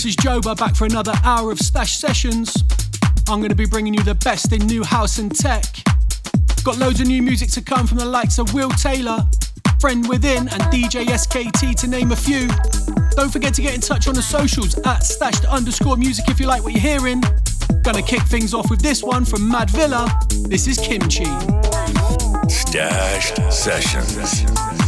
This is Joba back for another hour of Stash Sessions. I'm going to be bringing you the best in new house and tech. Got loads of new music to come from the likes of Will Taylor, Friend Within, and DJ SKT to name a few. Don't forget to get in touch on the socials at stashed underscore music if you like what you're hearing. Gonna kick things off with this one from Mad Villa. This is Kimchi. Stashed Sessions.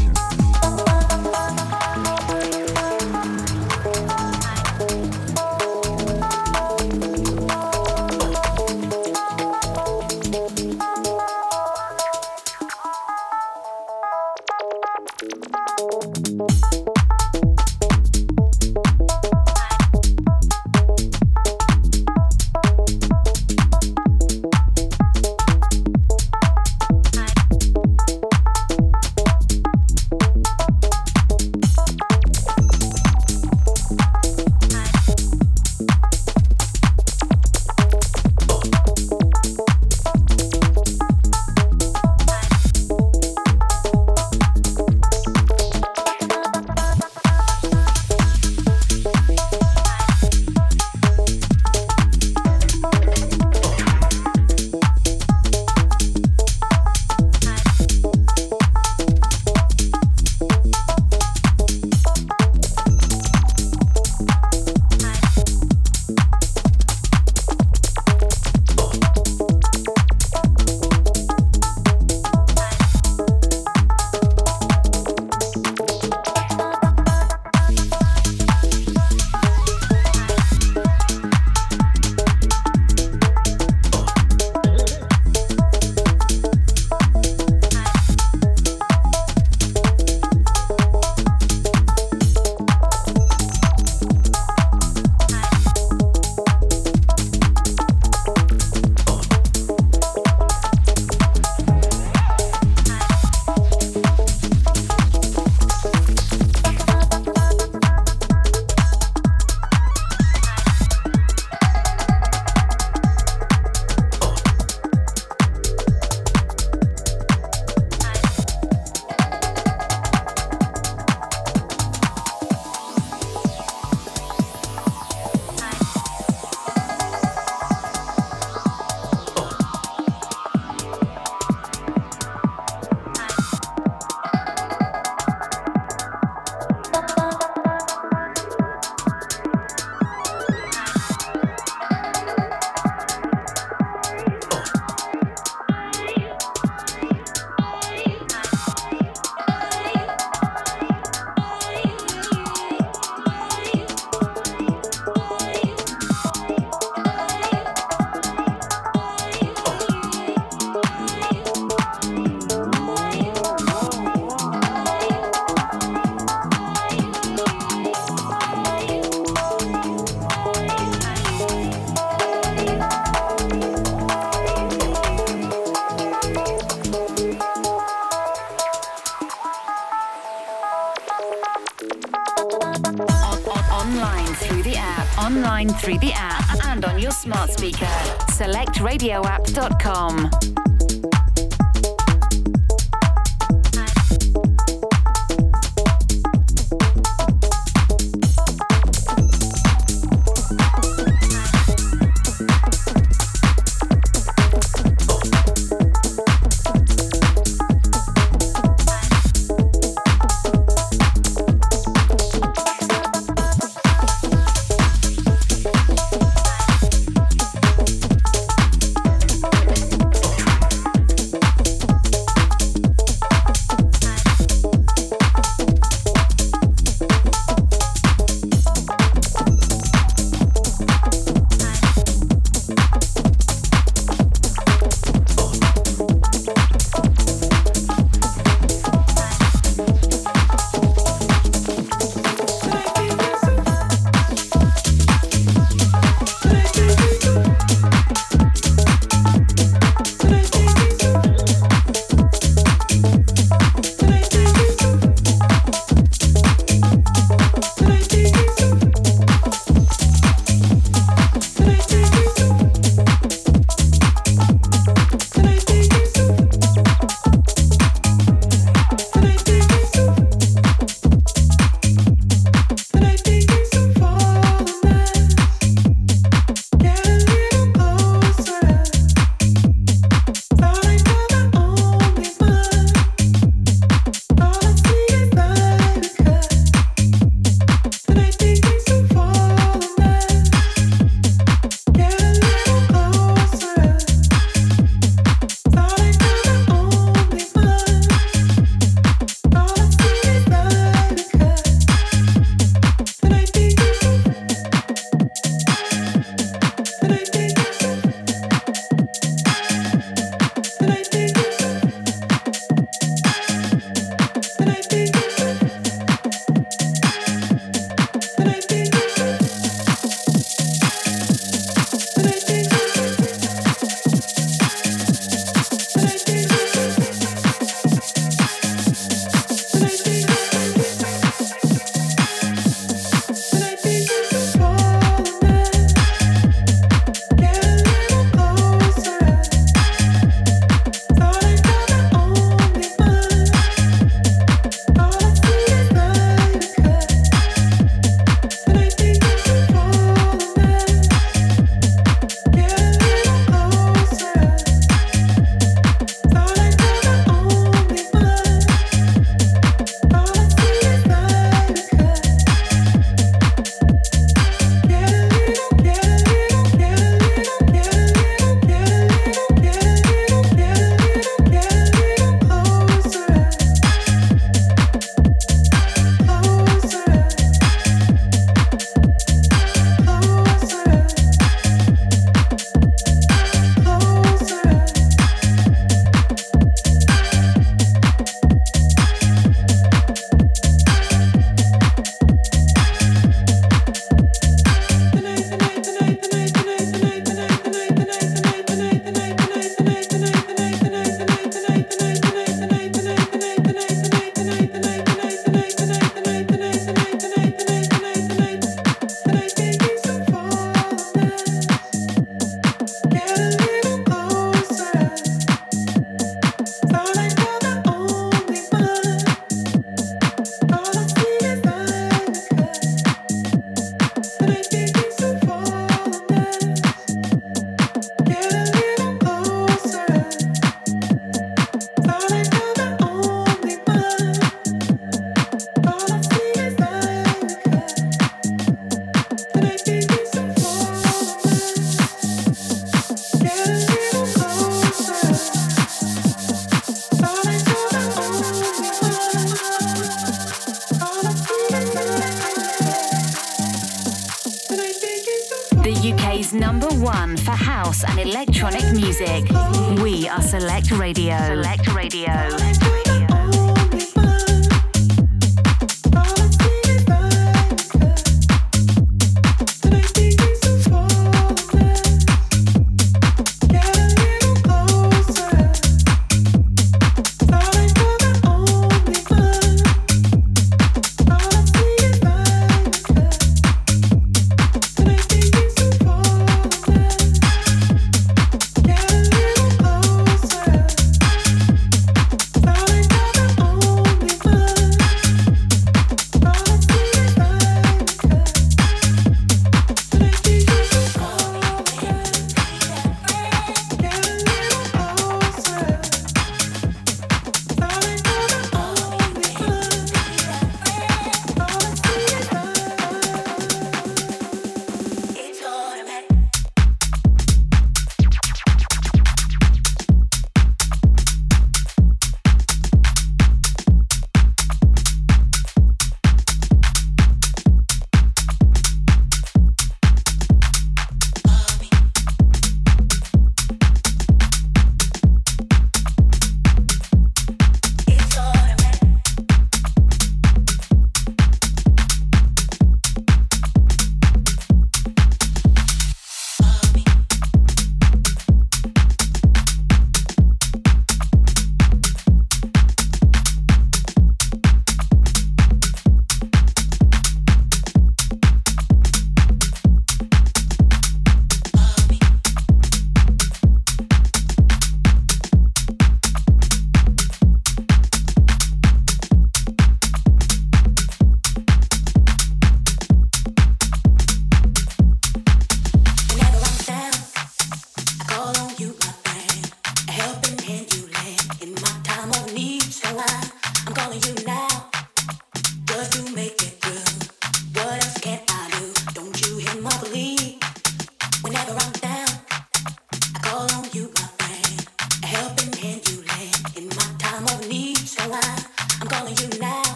selectradioapp.com.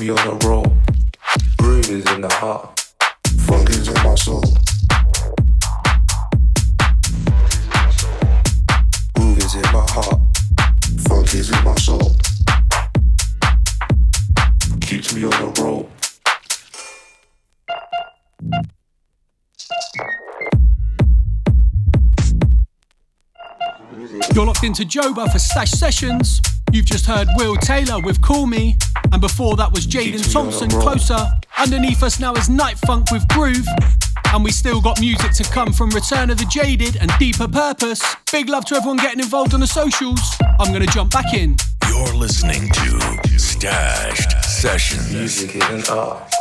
me on a roll. Bruises in the heart. Funk is in my soul. Groove is in my heart is in my soul. Keeps me on the road. You're locked into Joba for Stash Sessions. You've just heard Will Taylor with Call Me, and before that was Jaden Thompson, Closer. Underneath us now is Night Funk with Groove, and we still got music to come from Return of the Jaded and Deeper Purpose. Big love to everyone getting involved on the socials. I'm gonna jump back in. You're listening to Stashed Sessions. Music is an art.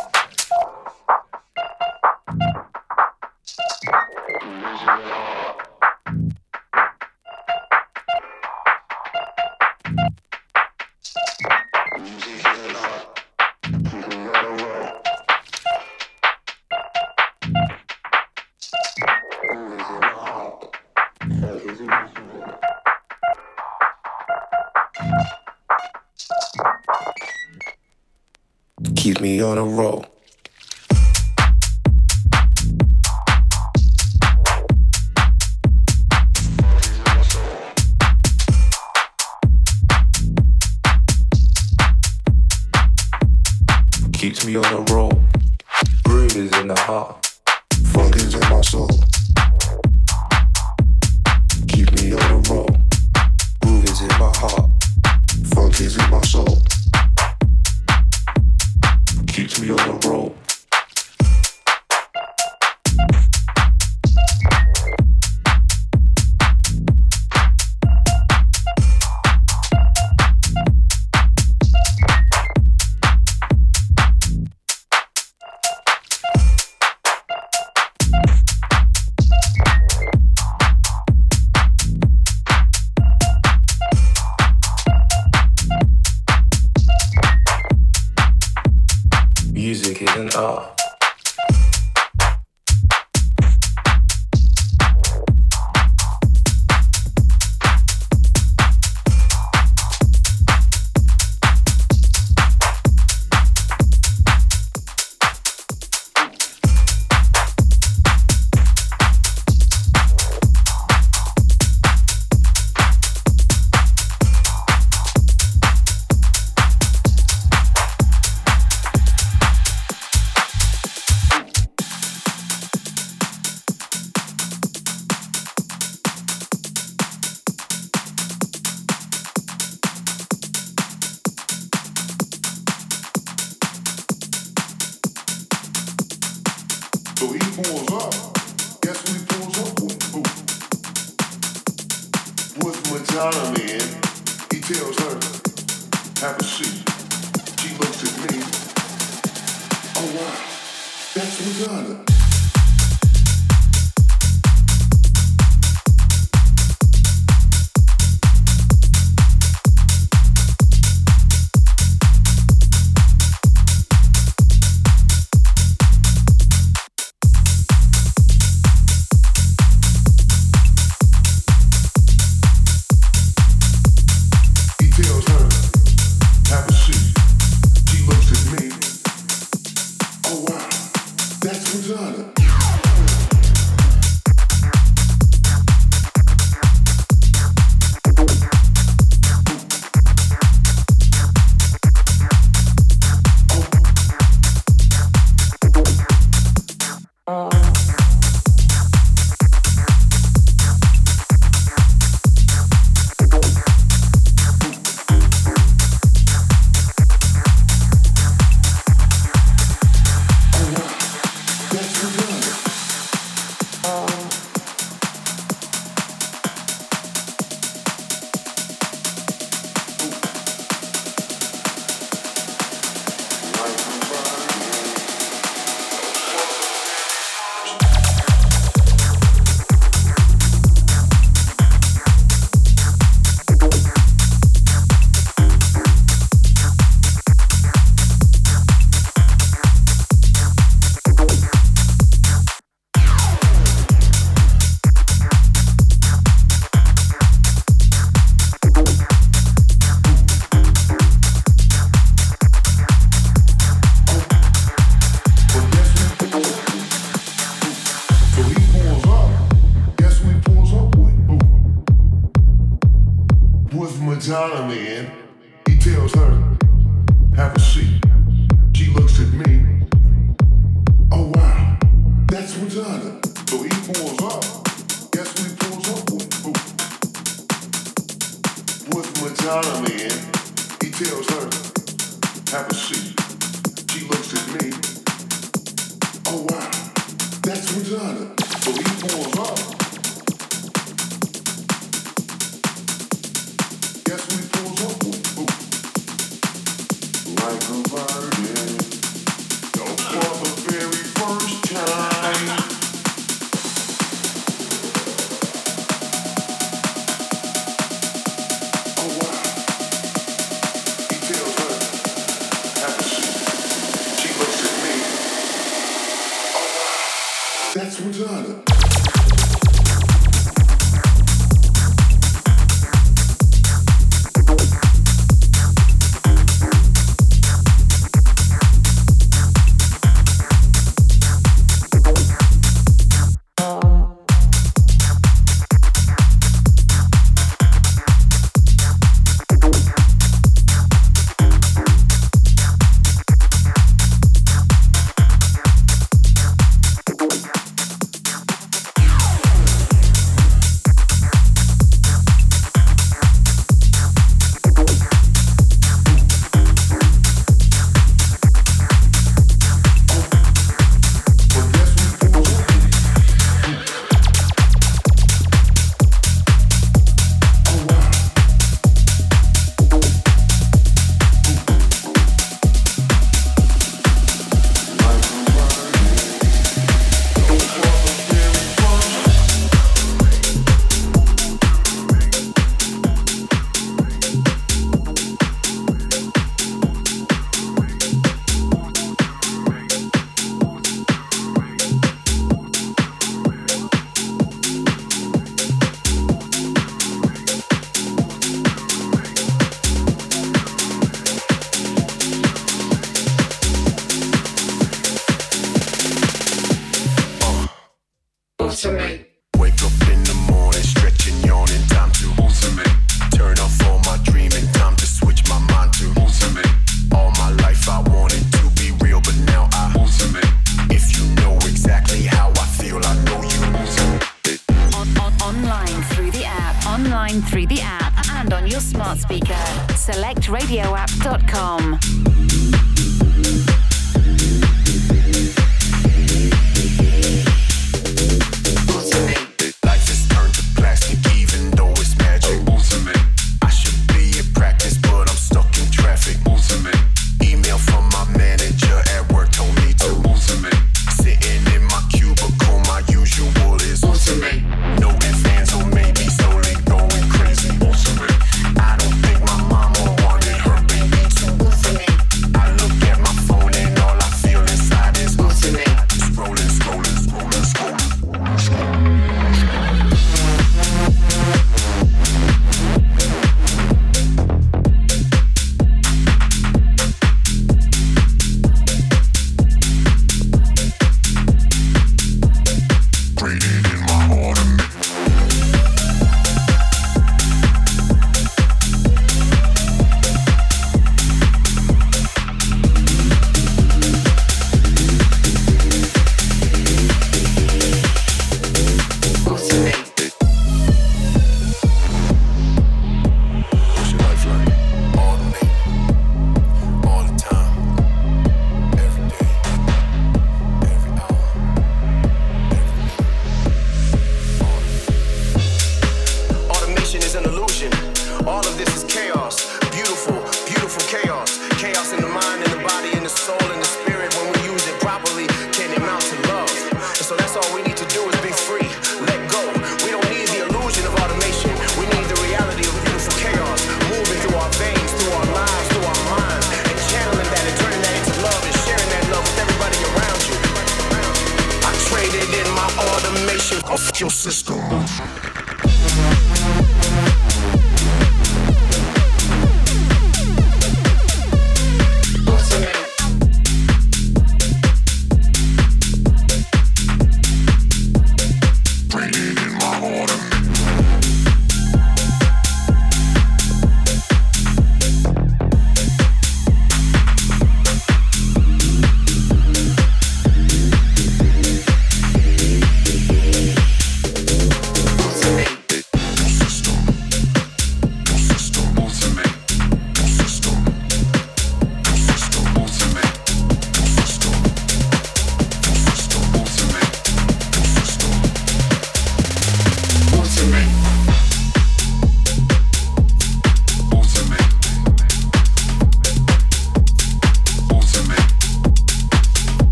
Me.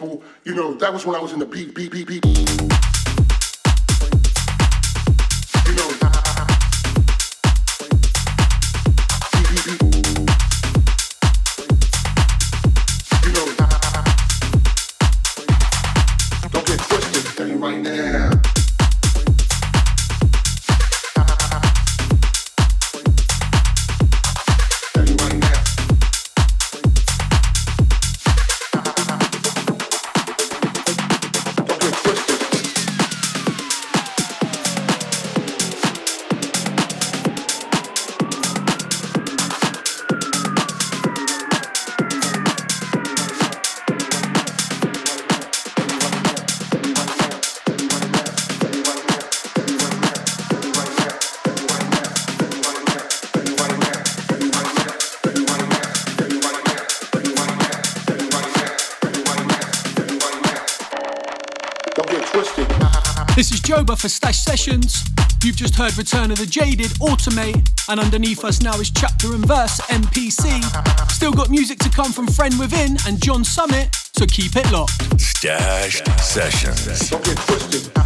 You know, that was when I was in the beat, beat, beat, beat. Return of the Jaded, Automate, and underneath us now is Chapter and Verse, MPC. Still got music to come from Friend Within and John Summit, so keep it locked. Stashed Sessions.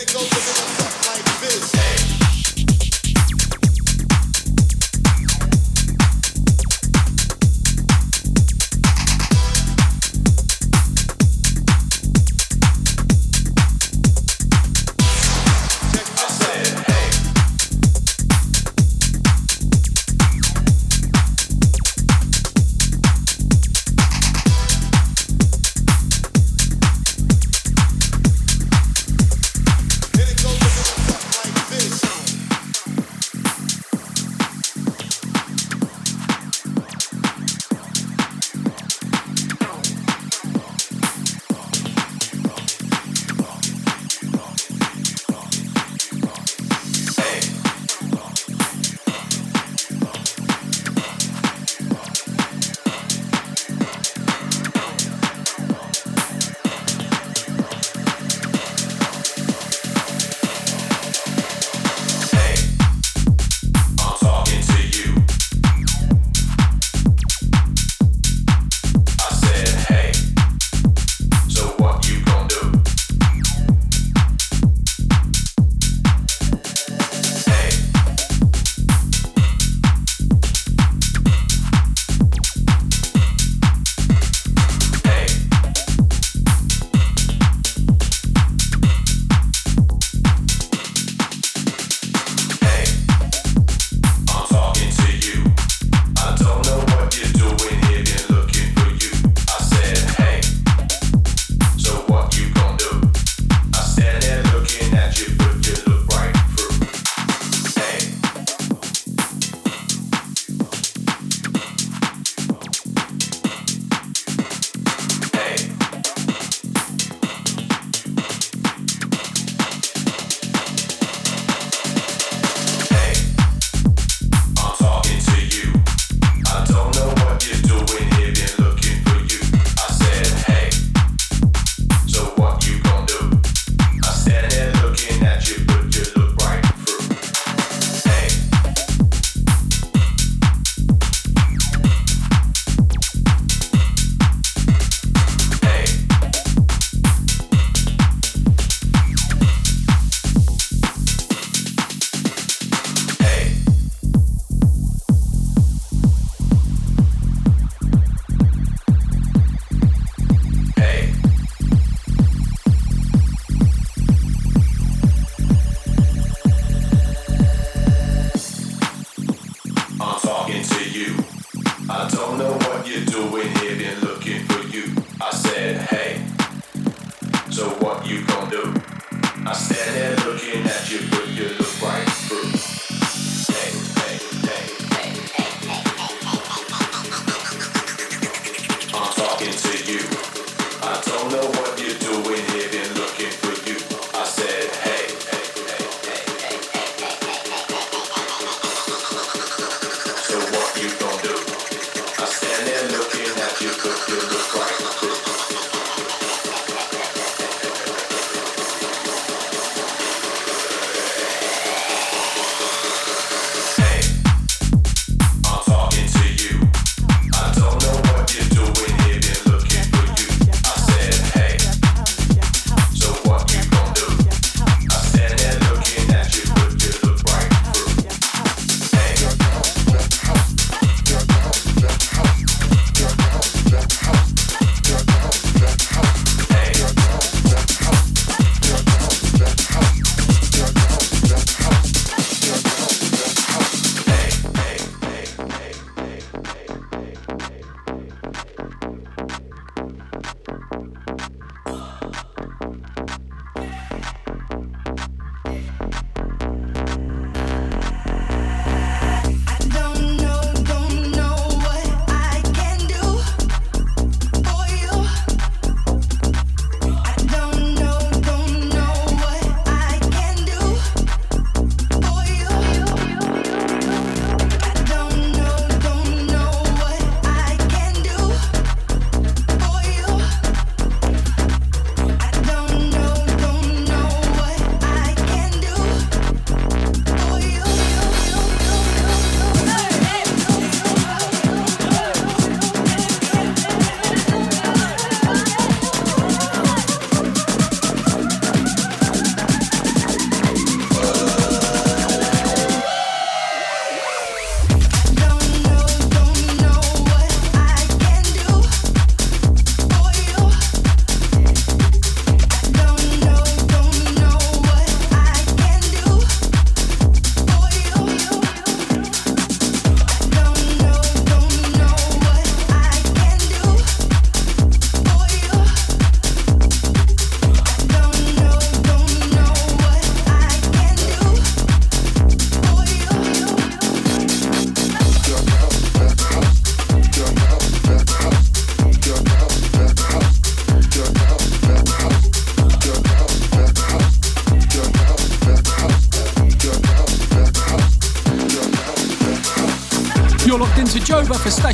it goes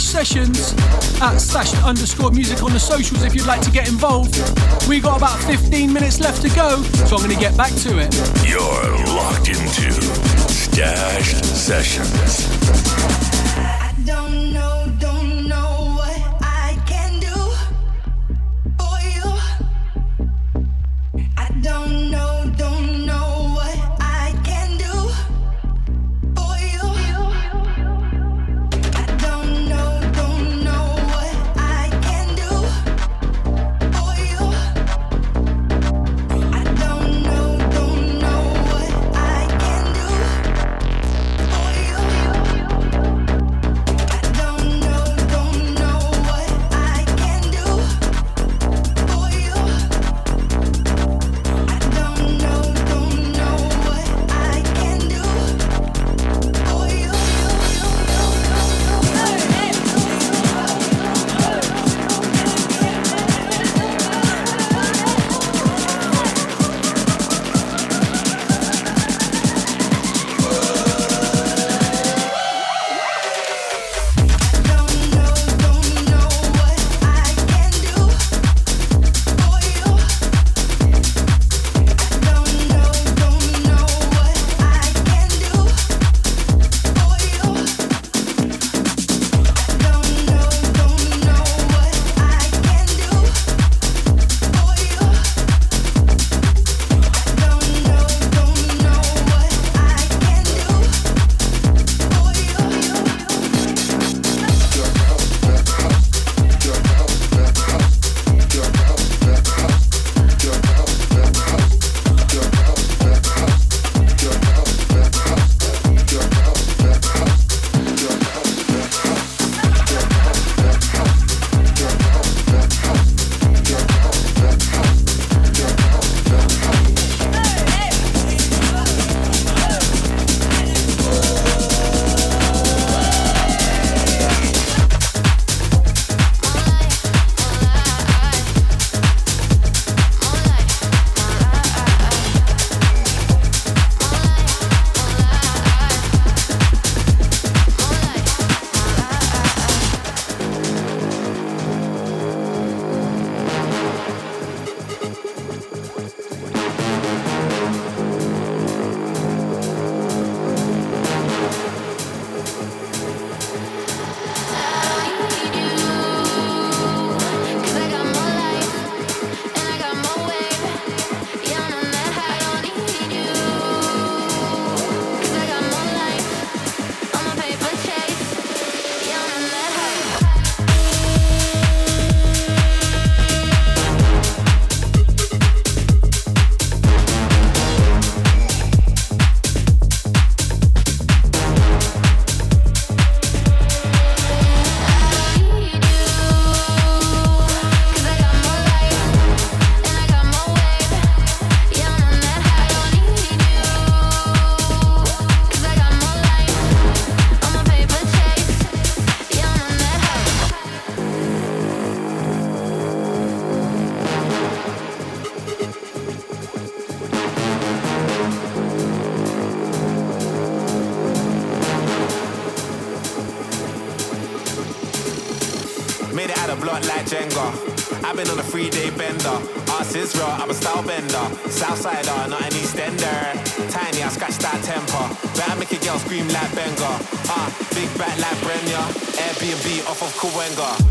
Sessions at Stash underscore music on the socials if you'd like to get involved. We got about 15 minutes left to go, so I'm going to get back to it. You're locked into Stashed Sessions. the Scream like Benga. Big back like Brenya. Airbnb off of Kawenga.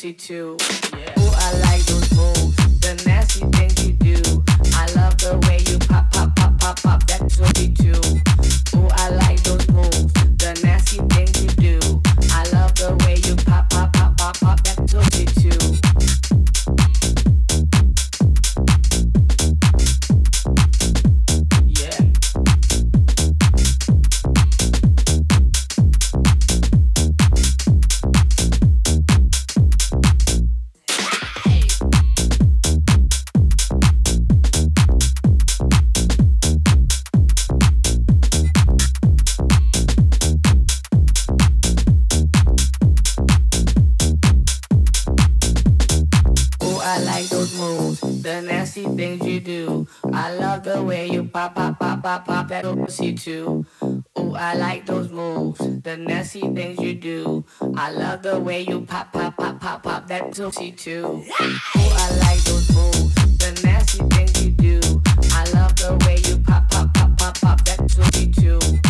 policy to pop, pop, pop, pop, pop that pussy too. Ooh, I like those moves, the nasty things you do. I love the way you pop, pop, pop, pop, pop that pussy too. Ooh, I like those moves, the nasty things you do. I love the way you pop, pop, pop, pop, pop that pussy too.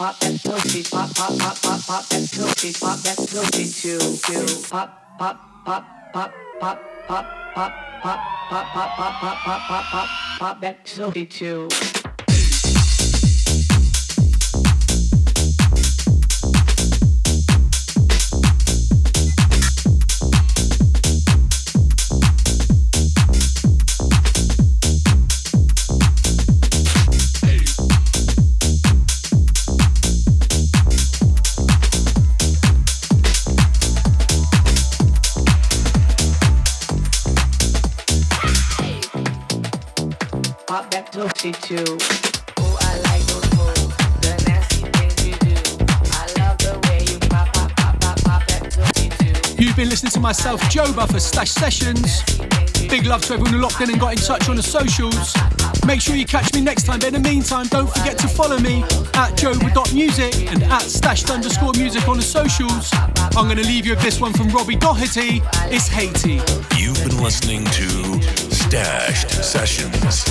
Pop, that pussy, pop, pop, pop, pop, pop that pussy, pop that pussy too, too. Pop, pop, pop, pop, pop, pop, pop, pop, pop, pop, pop, pop, pop, pop, pop, pop that pussy too. Too. You've been listening to myself, Joba, for Stash Sessions. Big love to everyone who locked in and got in touch on the socials. Make sure you catch me next time, but in the meantime, don't forget to follow me at joba.music and at stashed underscore music on the socials. I'm going to leave you with this one from Robbie Doherty. It's Haiti. You've been listening to Stashed Sessions.